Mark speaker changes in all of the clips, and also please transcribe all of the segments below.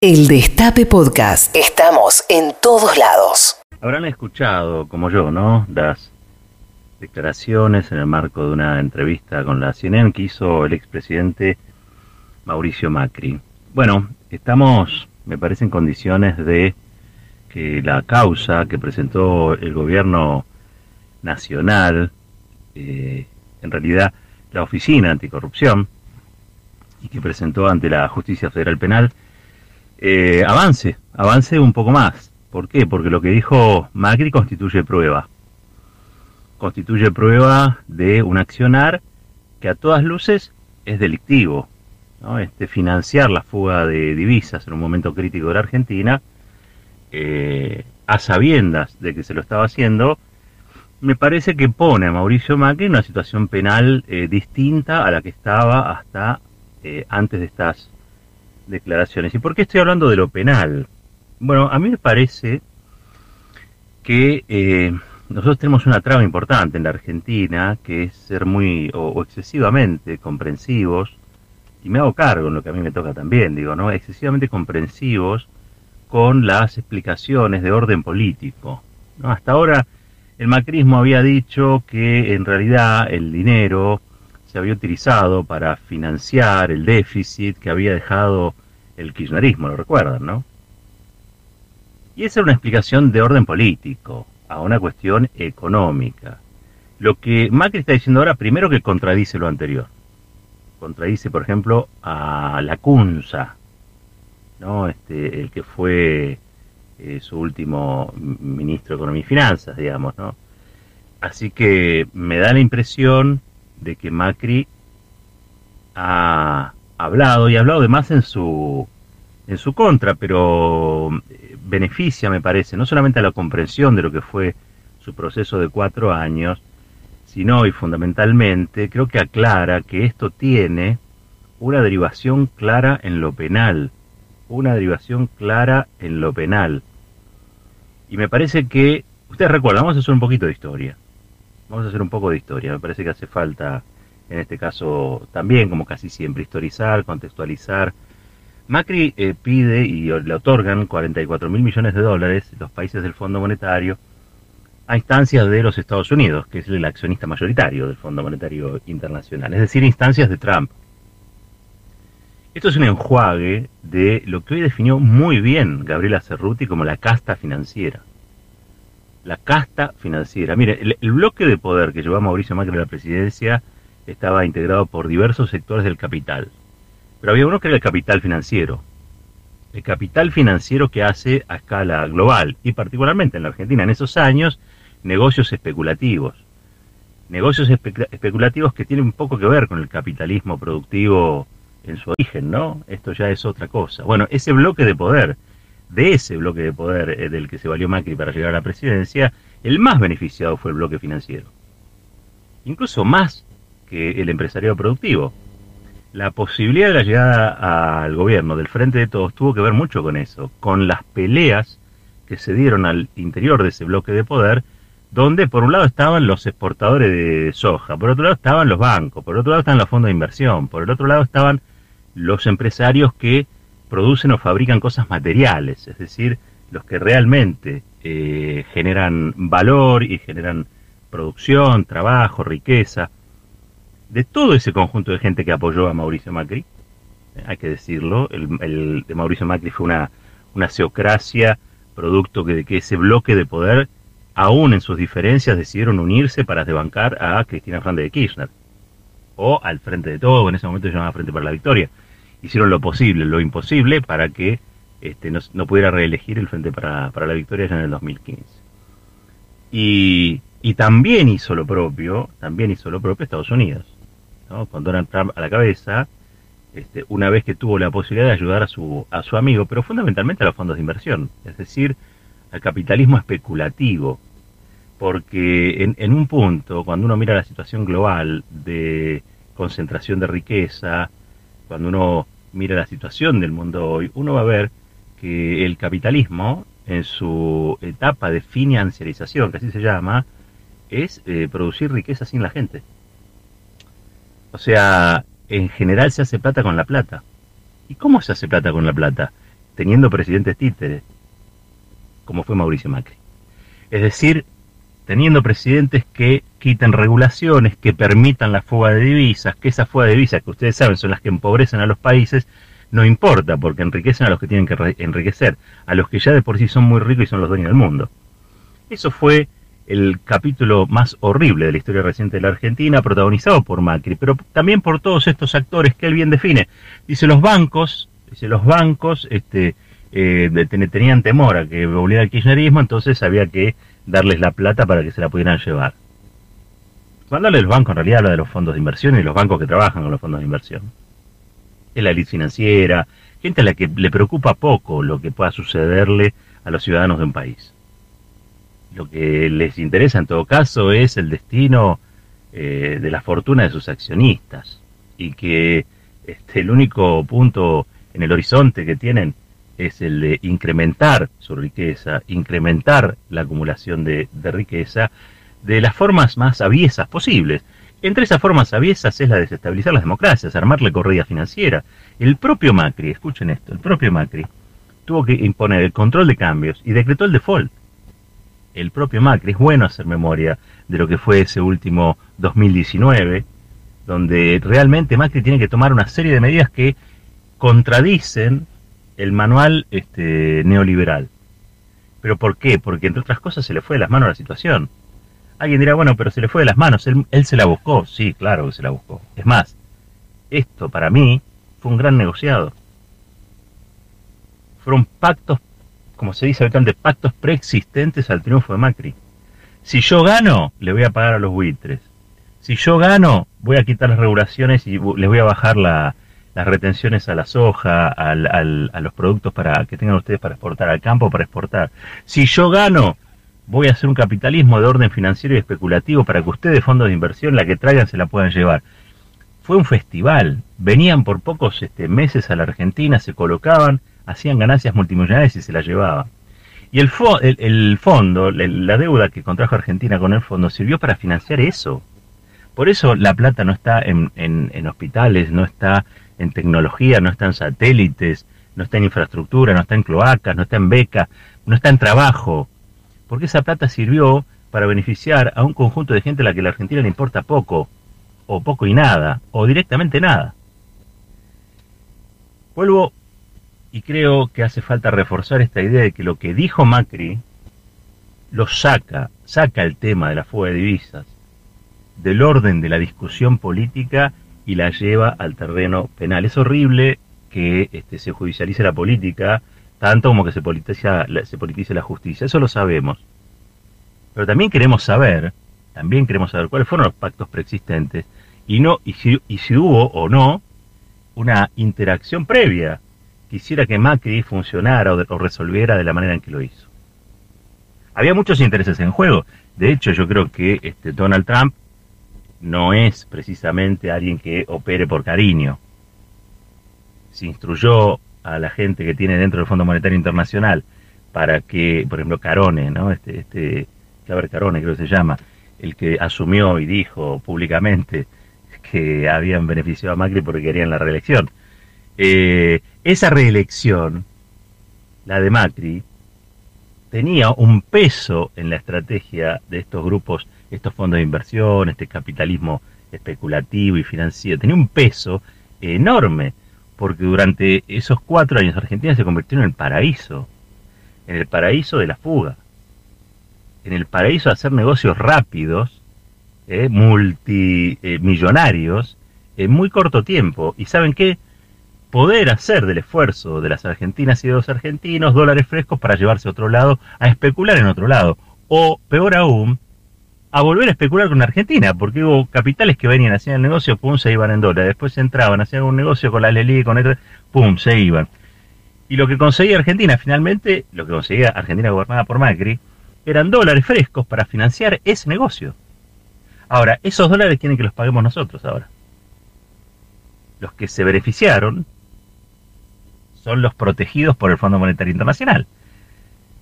Speaker 1: El Destape Podcast. Estamos en todos lados.
Speaker 2: Habrán escuchado, como yo, ¿no? Las declaraciones en el marco de una entrevista con la CNN que hizo el expresidente Mauricio Macri. Bueno, estamos, me parece, en condiciones de que la causa que presentó el gobierno nacional, eh, en realidad la Oficina Anticorrupción, y que presentó ante la Justicia Federal Penal, eh, avance, avance un poco más. ¿Por qué? Porque lo que dijo Macri constituye prueba. Constituye prueba de un accionar que a todas luces es delictivo. ¿no? Este, financiar la fuga de divisas en un momento crítico de la Argentina, eh, a sabiendas de que se lo estaba haciendo, me parece que pone a Mauricio Macri en una situación penal eh, distinta a la que estaba hasta antes de estas declaraciones. ¿Y por qué estoy hablando de lo penal? Bueno, a mí me parece que eh, nosotros tenemos una traba importante en la Argentina, que es ser muy o, excesivamente comprensivos, y me hago cargo en lo que a mí me toca también, digo, ¿no? Excesivamente comprensivos con las explicaciones de orden político. Hasta ahora el macrismo había dicho que en realidad el dinero se había utilizado para financiar el déficit que había dejado el kirchnerismo, lo recuerdan, ¿no? Y esa es una explicación de orden político a una cuestión económica. Lo que Macri está diciendo ahora, primero que contradice lo anterior. Contradice, por ejemplo, a la Cunza, ¿no? Este, el que fue eh, su último ministro de Economía y Finanzas, digamos, ¿no? Así que me da la impresión de que Macri ha hablado y ha hablado además en su en su contra, pero eh, beneficia, me parece, no solamente a la comprensión de lo que fue su proceso de cuatro años, sino y fundamentalmente creo que aclara que esto tiene una derivación clara en lo penal, una derivación clara en lo penal. Y me parece que, ustedes recuerdan, vamos a hacer un poquito de historia. Vamos a hacer un poco de historia. Me parece que hace falta, en este caso, también, como casi siempre, historizar, contextualizar. Macri eh, pide y le otorgan 44 mil millones de dólares los países del Fondo Monetario a instancias de los Estados Unidos, que es el accionista mayoritario del Fondo Monetario Internacional, es decir, instancias de Trump. Esto es un enjuague de lo que hoy definió muy bien Gabriela Cerruti como la casta financiera la casta financiera. Mire, el, bloque de poder que llevó Mauricio Macri a la presidencia estaba integrado por diversos sectores del capital. Pero había uno que era el capital financiero. El capital financiero que hace a escala global y particularmente en la Argentina en esos años negocios especulativos. Negocios especulativos que tienen un poco que ver con el capitalismo productivo en su origen, ¿no? Esto ya es otra cosa. Bueno, ese bloque de poder de ese bloque de poder eh, del que se valió Macri para llegar a la presidencia, el más beneficiado fue el bloque financiero. Incluso más que el empresariado productivo. La posibilidad de la llegada al gobierno del Frente de Todos tuvo que ver mucho con eso, con las peleas que se dieron al interior de ese bloque de poder, donde por un lado estaban los exportadores de soja, por otro lado estaban los bancos, por otro lado estaban los fondos de inversión, por el otro lado estaban los empresarios que producen o fabrican cosas materiales, es decir, los que realmente eh, generan valor y generan producción, trabajo, riqueza, de todo ese conjunto de gente que apoyó a Mauricio Macri, eh, hay que decirlo, el, de Mauricio Macri fue una, una seocracia producto de que ese bloque de poder, aún en sus diferencias, decidieron unirse para desbancar a Cristina Fernández de Kirchner, o al Frente de Todo, en ese momento se llamaba Frente para la Victoria hicieron lo posible, lo imposible, para que este, no, pudiera reelegir el Frente para, la Victoria ya en el 2015. Y, y, también hizo lo propio, también hizo lo propio Estados Unidos, ¿no? con Donald Trump a la cabeza, este, una vez que tuvo la posibilidad de ayudar a su, a su amigo, pero fundamentalmente a los fondos de inversión, es decir, al capitalismo especulativo, porque en, en un punto, cuando uno mira la situación global de concentración de riqueza, cuando uno mira la situación del mundo hoy, uno va a ver que el capitalismo, en su etapa de financiarización, que así se llama, es eh, producir riqueza sin la gente. O sea, en general se hace plata con la plata. ¿Y cómo se hace plata con la plata? teniendo presidentes títeres, como fue Mauricio Macri. Es decir, teniendo presidentes que quiten regulaciones, que permitan la fuga de divisas, que esa fuga de divisas que ustedes saben son las que empobrecen a los países, no importa, porque enriquecen a los que tienen que enriquecer, a los que ya de por sí son muy ricos y son los dueños del mundo. Eso fue el capítulo más horrible de la historia reciente de la Argentina, protagonizado por Macri, pero también por todos estos actores que él bien define. Dice, los bancos, dice, los bancos este, eh, tenían temor a que volviera el kirchnerismo, entonces había que darles la plata para que se la pudieran llevar. Cuando habla del banco, en realidad habla de los fondos de inversión y los bancos que trabajan con los fondos de inversión. Es la elite financiera, gente a la que le preocupa poco lo que pueda sucederle a los ciudadanos de un país. Lo que les interesa en todo caso es el destino eh, de la fortuna de sus accionistas y que este, el único punto en el horizonte que tienen es el de incrementar su riqueza, incrementar la acumulación de, riqueza de las formas más aviesas posibles. Entre esas formas aviesas es la de desestabilizar las democracias, armarle corrida financiera. El propio Macri, escuchen esto, el propio Macri tuvo que imponer el control de cambios y decretó el default el propio Macri, es bueno hacer memoria de lo que fue ese último 2019, donde realmente Macri tiene que tomar una serie de medidas que contradicen el manual este, neoliberal. ¿Pero por qué? Porque entre otras cosas se le fue de las manos la situación. Alguien dirá, bueno, pero se le fue de las manos, él, él se la buscó, sí, claro que se la buscó. Es más, esto para mí fue un gran negociado. Fueron pactos como se dice habitualmente, pactos preexistentes al triunfo de Macri. Si yo gano, le voy a pagar a los buitres. Si yo gano, voy a quitar las regulaciones y les voy a bajar las retenciones a la soja, a los productos para que tengan ustedes para exportar al campo, para exportar. Si yo gano, voy a hacer un capitalismo de orden financiero y especulativo para que ustedes, fondos de inversión, la que traigan se la puedan llevar. Fue un festival. Venían por pocos este, meses a la Argentina, se colocaban, hacían ganancias multimillonarias y se las llevaban. Y el, el, fondo, la deuda que contrajo Argentina con el fondo, sirvió para financiar eso. Por eso la plata no está en, en, hospitales, no está en tecnología, no está en satélites, no está en infraestructura, no está en cloacas, no está en becas, no está en trabajo. Porque esa plata sirvió para beneficiar a un conjunto de gente a la que la Argentina le importa poco, o poco y nada, o directamente nada. Vuelvo y creo que hace falta reforzar esta idea de que lo que dijo Macri lo saca, saca el tema de la fuga de divisas del orden de la discusión política y la lleva al terreno penal. Es horrible que este, se judicialice la política tanto como que se politice, la justicia, eso lo sabemos. Pero también queremos saber, también queremos saber cuáles fueron los pactos preexistentes y no y si, y si hubo o no una interacción previa quisiera que Macri funcionara o, resolviera de la manera en que lo hizo. Había muchos intereses en juego. De hecho, yo creo que este Donald Trump no es precisamente alguien que opere por cariño. Se instruyó a la gente que tiene dentro del Fondo Monetario Internacional para que, por ejemplo, Carone, ¿no? Este, este, Carone creo que se llama, el que asumió y dijo públicamente que habían beneficiado a Macri porque querían la reelección. Eh, esa reelección, la de Macri, tenía un peso en la estrategia de estos grupos, estos fondos de inversión, este capitalismo especulativo y financiero, tenía un peso enorme, porque durante esos cuatro años Argentina se convirtió en el paraíso, en el paraíso de la fuga, en el paraíso de hacer negocios rápidos, eh, multimillonarios, en muy corto tiempo. ¿Y saben qué? poder hacer del esfuerzo de las argentinas y de los argentinos dólares frescos para llevarse a otro lado, a especular en otro lado. O, peor aún, a volver a especular con Argentina, porque hubo capitales que venían, hacían negocio, pum, se iban en dólares, después entraban, hacían un negocio con la Leli, con el, pum, se iban. Y lo que conseguía Argentina, finalmente, lo que conseguía Argentina gobernada por Macri, eran dólares frescos para financiar ese negocio. Ahora, esos dólares quieren que los paguemos nosotros ahora. Los que se beneficiaron son los protegidos por el Fondo Monetario Internacional.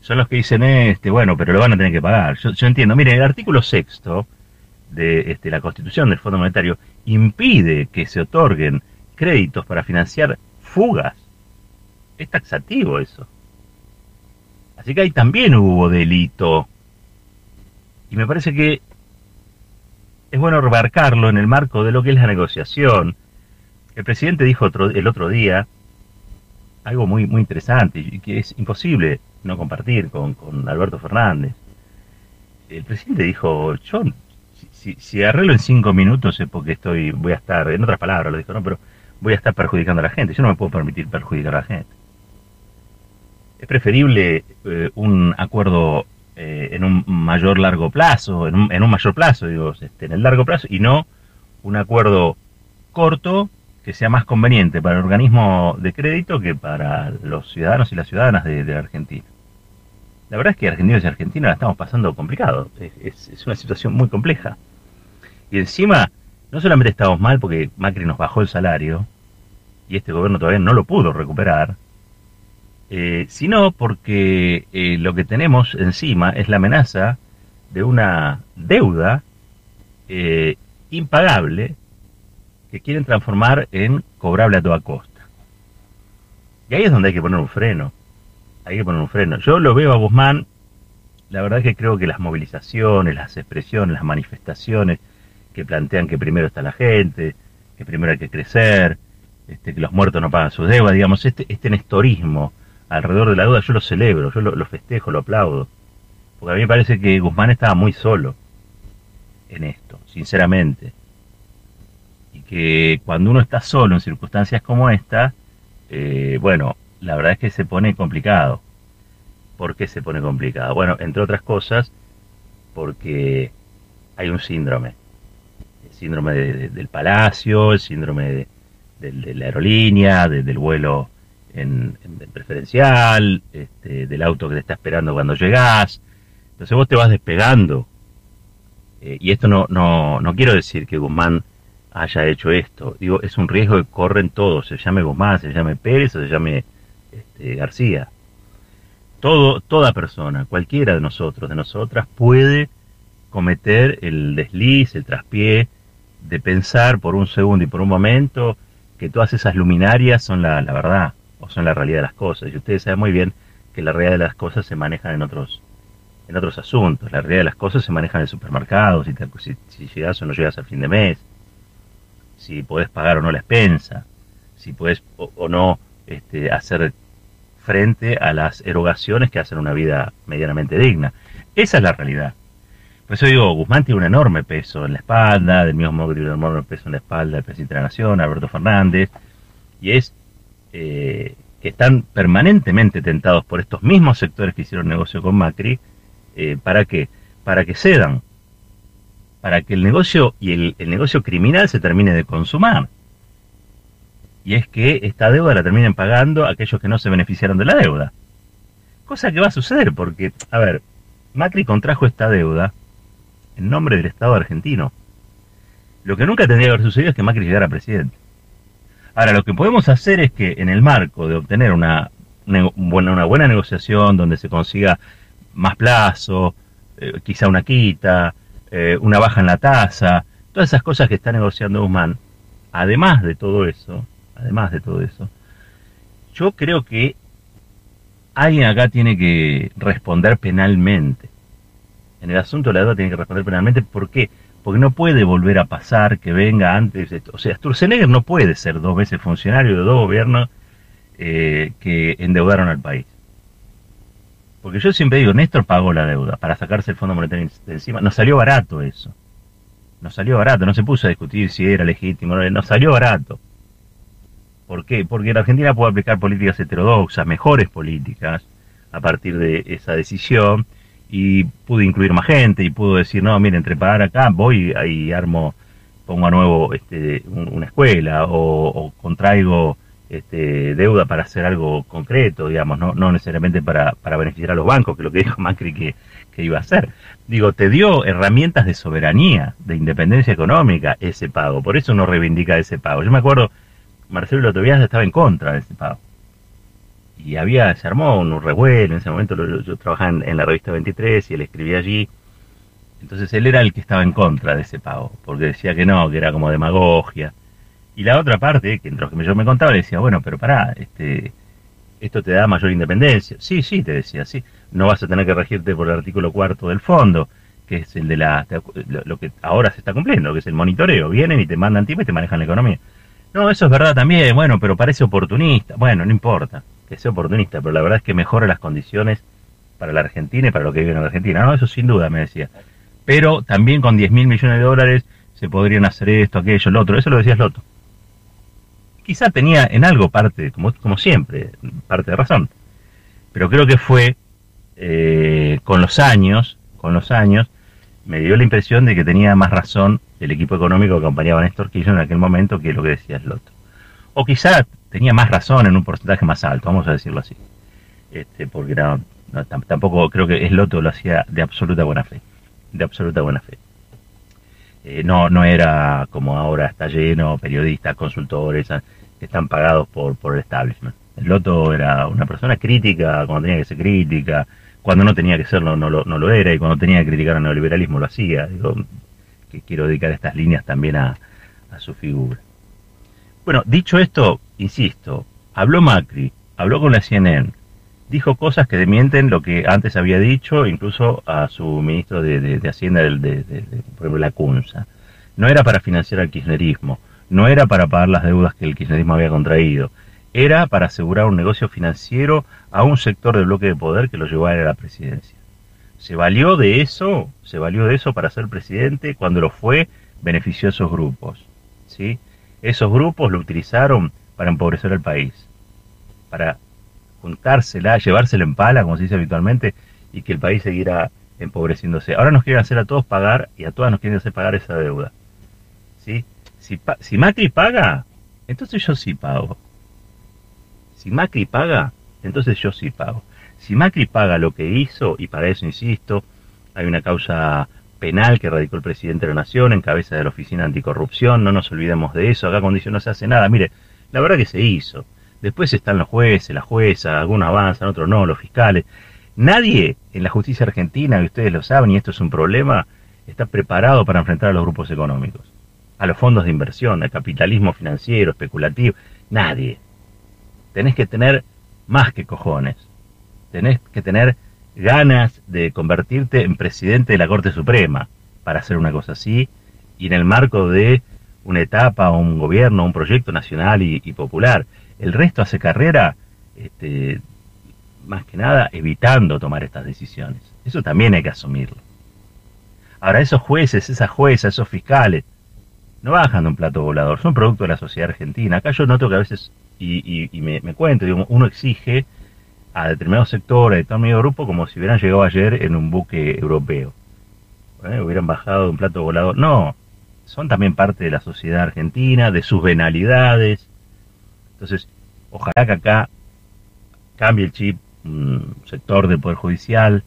Speaker 2: Son los que dicen, este, bueno, pero lo van a tener que pagar. Yo, entiendo, mire, el artículo sexto de este, la Constitución del Fondo Monetario impide que se otorguen créditos para financiar fugas. Es taxativo eso. Así que ahí también hubo delito. Y me parece que es bueno remarcarlo en el marco de lo que es la negociación. El presidente dijo el otro día algo muy, muy interesante que es imposible no compartir con, con Alberto Fernández. El presidente dijo, yo si, si, arreglo en cinco minutos es porque estoy, voy a estar, en otras palabras lo dijo, no, pero voy a estar perjudicando a la gente. Yo no me puedo permitir perjudicar a la gente. Es preferible eh, un acuerdo eh, en un mayor largo plazo, en un, en un mayor plazo, digo, este, en el largo plazo, y no un acuerdo corto que sea más conveniente para el organismo de crédito que para los ciudadanos y las ciudadanas de, la Argentina. La verdad es que argentinos y argentinas la estamos pasando complicado, es, una situación muy compleja. Y encima, no solamente estamos mal porque Macri nos bajó el salario, y este gobierno todavía no lo pudo recuperar, eh, sino porque eh, lo que tenemos encima es la amenaza de una deuda eh, impagable que quieren transformar en cobrable a toda costa. Y ahí es donde hay que poner un freno. Hay que poner un freno. Yo lo veo a Guzmán, la verdad es que creo que las movilizaciones, las expresiones, las manifestaciones que plantean que primero está la gente, que primero hay que crecer, este, que los muertos no pagan sus deudas, digamos, este, este nestorismo alrededor de la duda, yo lo celebro, yo lo, festejo, lo aplaudo. Porque a mí me parece que Guzmán estaba muy solo en esto, sinceramente. Y que cuando uno está solo en circunstancias como esta, eh, bueno, la verdad es que se pone complicado. ¿Por qué se pone complicado? Bueno, entre otras cosas, porque hay un síndrome. El síndrome del palacio, el síndrome de, la aerolínea, del vuelo en, preferencial, este, del auto que te está esperando cuando llegás. Entonces vos te vas despegando. Eh, y esto no, no, no quiero decir que Guzmán haya hecho esto. Digo, es un riesgo que corren todos, se llame Guzmán, se llame Pérez o se llame este, García. Toda persona, cualquiera de nosotros, de nosotras, puede cometer el desliz, el traspié de pensar por un segundo y por un momento que todas esas luminarias son la, verdad o son la realidad de las cosas. Y ustedes saben muy bien que la realidad de las cosas se manejan en otros en otros asuntos. La realidad de las cosas se manejan en el supermercado, si, si, llegas o no llegas al fin de mes, si podés pagar o no la expensa, si podés o, no este, hacer frente a las erogaciones que hacen una vida medianamente digna. Esa es la realidad. Por eso digo, Guzmán tiene un enorme peso en la espalda, del mismo modo que tiene un enorme peso en la espalda del presidente de la Nación, Alberto Fernández, y es eh, que están permanentemente tentados por estos mismos sectores que hicieron negocio con Macri, eh, ¿para qué? Para que cedan, para que el negocio y el, negocio criminal se termine de consumar. Y es que esta deuda la terminen pagando aquellos que no se beneficiaron de la deuda. Cosa que va a suceder porque, a ver, Macri contrajo esta deuda en nombre del Estado argentino. Lo que nunca tendría que haber sucedido es que Macri llegara presidente. Ahora, lo que podemos hacer es que en el marco de obtener una, buena, una buena negociación donde se consiga más plazo, eh, quizá una quita, eh, una baja en la tasa, todas esas cosas que está negociando Guzmán, además de todo eso, además de todo eso, yo creo que alguien acá tiene que responder penalmente. En el asunto de la deuda tiene que responder penalmente. ¿Por qué? porque no puede volver a pasar que venga antes. O sea, Sturzenegger no puede ser dos veces funcionario de dos gobiernos eh, que endeudaron al país. Porque yo siempre digo, Néstor pagó la deuda para sacarse el Fondo Monetario de encima. Nos salió barato eso. Nos salió barato, no se puso a discutir si era legítimo, no, nos salió barato. ¿Por qué? Porque la Argentina puede aplicar políticas heterodoxas, mejores políticas, a partir de esa decisión, y pude incluir más gente y pudo decir, no, miren, entre pagar acá, voy y armo, pongo a nuevo este, una escuela o, contraigo este, deuda para hacer algo concreto, digamos, no, no necesariamente para, para beneficiar a los bancos, que es lo que dijo Macri que, que iba a hacer. Digo, te dio herramientas de soberanía, de independencia económica ese pago, por eso no reivindica ese pago. Yo me acuerdo, Marcelo Lotovias estaba en contra de ese pago y había, se armó un revuelo, en ese momento yo trabajaba en, la revista 23 y él escribía allí, entonces él era el que estaba en contra de ese pago, porque decía que no, que era como demagogia. Y la otra parte, que entre los que yo me contaba, le decía, bueno, pero pará, este, esto te da mayor independencia. Sí, sí, te decía, sí. No vas a tener que regirte por el artículo cuarto del fondo, que es el de la, lo que ahora se está cumpliendo, que es el monitoreo. Vienen y te mandan tipo y te manejan la economía. No, eso es verdad también, bueno, pero parece oportunista. Bueno, no importa que sea oportunista, pero la verdad es que mejora las condiciones para la Argentina y para lo que vive en la Argentina. No, eso sin duda, me decía. Pero también con 10 mil millones de dólares se podrían hacer esto, aquello, lo otro. Eso lo decías Loto. Quizá tenía en algo parte, como, como siempre, parte de razón. Pero creo que fue eh, con los años, con los años, me dio la impresión de que tenía más razón el equipo económico que acompañaba a Néstor Kirchner en aquel momento que lo que decía Loto. O quizá tenía más razón en un porcentaje más alto, vamos a decirlo así. Este, porque tampoco creo que Sloto lo hacía de absoluta buena fe. De absoluta buena fe. Eh, no, no era como ahora está lleno, periodistas, consultores, ah, que están pagados por, por el establishment. Loto era una persona crítica cuando tenía que ser crítica, cuando no tenía que serlo no lo, no lo era, y cuando tenía que criticar al neoliberalismo lo hacía. Digo, que quiero dedicar estas líneas también a, su figura. Bueno, dicho esto, insisto, habló Macri, habló con la CNN, dijo cosas que demienten lo que antes había dicho, incluso a su ministro de, Hacienda, de, por ejemplo, la CUNSA. No era para financiar el kirchnerismo, no era para pagar las deudas que el kirchnerismo había contraído, era para asegurar un negocio financiero a un sector del bloque de poder que lo llevó a la presidencia. Se valió de eso, se valió de eso para ser presidente cuando lo fue, benefició a esos grupos. ¿sí? Esos grupos lo utilizaron para empobrecer al país, para juntársela, llevársela en pala, como se dice habitualmente, y que el país seguirá empobreciéndose. Ahora nos quieren hacer a todos pagar y a todas nos quieren hacer pagar esa deuda. ¿Sí? Si Macri paga, entonces yo sí pago. Si Macri paga, entonces yo sí pago. Si Macri paga lo que hizo, y para eso insisto, hay una causa penal que radicó el presidente de la Nación en cabeza de la Oficina Anticorrupción, no nos olvidemos de eso, acá cuando no se hace nada, mire, la verdad que se hizo. Después están los jueces, la jueza, algunos avanzan, otros no, los fiscales. Nadie en la justicia argentina, y ustedes lo saben, y esto es un problema, está preparado para enfrentar a los grupos económicos, a los fondos de inversión, al capitalismo financiero, especulativo. Nadie. Tenés que tener más que cojones. Tenés que tener ganas de convertirte en presidente de la Corte Suprema para hacer una cosa así y en el marco de una etapa, un gobierno, un proyecto nacional y, popular. El resto hace carrera, este, más que nada, evitando tomar estas decisiones. Eso también hay que asumirlo. Ahora, esos jueces, esas juezas, esos fiscales, no bajan de un plato volador, son producto de la sociedad argentina. Acá yo noto que a veces, y, me, cuento, uno exige a determinado sector, a determinado grupo, como si hubieran llegado ayer en un buque europeo. ¿Eh? Hubieran bajado de un plato volador. No, son también parte de la sociedad argentina, de sus venalidades. Entonces, ojalá que acá cambie el chip un sector del Poder Judicial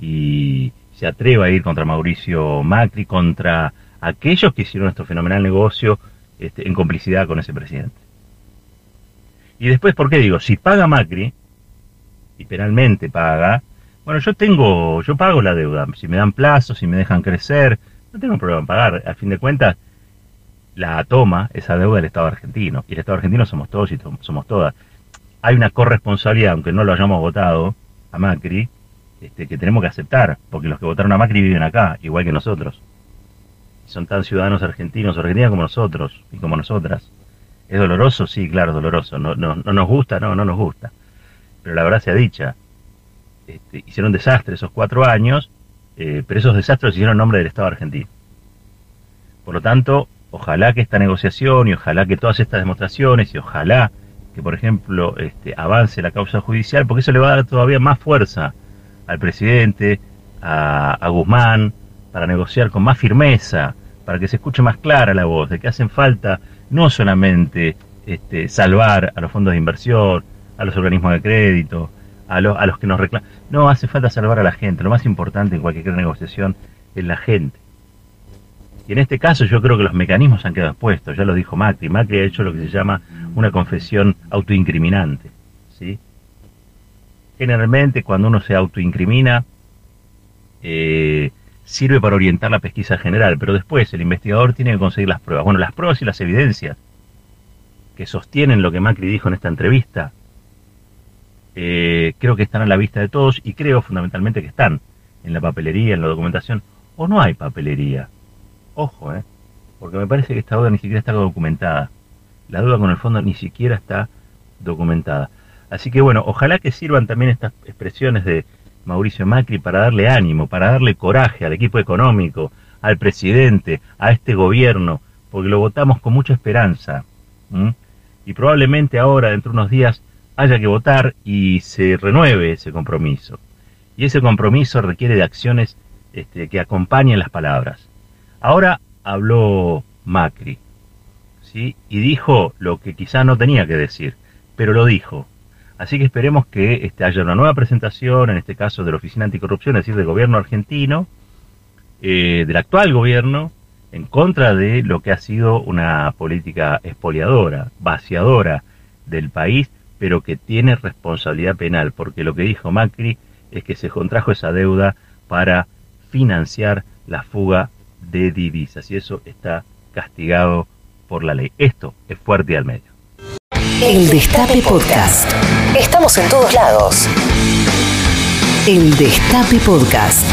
Speaker 2: y se atreva a ir contra Mauricio Macri, contra aquellos que hicieron nuestro fenomenal negocio este, en complicidad con ese presidente. Y después, ¿por qué digo? Si paga Macri, y penalmente paga, bueno, yo tengo, yo pago la deuda, si me dan plazo, si me dejan crecer, no tengo problema en pagar. A fin de cuentas, la toma esa deuda del Estado argentino. Y el Estado argentino somos todos y somos todas. Hay una corresponsabilidad, aunque no lo hayamos votado a Macri, este, que tenemos que aceptar, porque los que votaron a Macri viven acá, igual que nosotros. Son tan ciudadanos argentinos o argentinos como nosotros y como nosotras. ¿Es doloroso? Sí, claro, doloroso. No, no, no nos gusta, no, no nos gusta. Pero la verdad sea dicha, este, hicieron desastre esos cuatro años eh, pero esos desastres hicieron en nombre del Estado argentino. Por lo tanto, ojalá que esta negociación y ojalá que todas estas demostraciones y ojalá que, por ejemplo, este, avance la causa judicial, porque eso le va a dar todavía más fuerza al presidente, a, Guzmán, para negociar con más firmeza, para que se escuche más clara la voz de que hacen falta no solamente este, salvar a los fondos de inversión, a los organismos de crédito, a, a los que nos reclaman. No, hace falta salvar a la gente. Lo más importante en cualquier negociación es la gente. Y en este caso yo creo que los mecanismos han quedado expuestos. Ya lo dijo Macri. Macri ha hecho lo que se llama una confesión autoincriminante. ¿sí? Generalmente cuando uno se autoincrimina eh, sirve para orientar la pesquisa general, pero después el investigador tiene que conseguir las pruebas. Bueno, las pruebas y las evidencias que sostienen lo que Macri dijo en esta entrevista eh, creo que están a la vista de todos y creo fundamentalmente que están en la papelería, en la documentación, o no hay papelería. Ojo, ¿eh? Porque me parece que esta deuda ni siquiera está documentada. La deuda con el fondo ni siquiera está documentada. Así que bueno, ojalá que sirvan también estas expresiones de Mauricio Macri para darle ánimo, para darle coraje al equipo económico, al presidente, a este gobierno, porque lo votamos con mucha esperanza. Y probablemente ahora, dentro de unos días, haya que votar y se renueve ese compromiso. Y ese compromiso requiere de acciones este, que acompañen las palabras. Ahora habló Macri, ¿sí? Y dijo lo que quizá no tenía que decir, pero lo dijo. Así que esperemos que este, haya una nueva presentación, en este caso de la Oficina Anticorrupción, es decir, del gobierno argentino, eh, del actual gobierno, en contra de lo que ha sido una política expoliadora, vaciadora del país, pero que tiene responsabilidad penal, porque lo que dijo Macri es que se contrajo esa deuda para financiar la fuga de divisas y eso está castigado por la ley. Esto es fuerte al medio.
Speaker 1: El Destape Podcast. Estamos en todos lados. El Destape Podcast.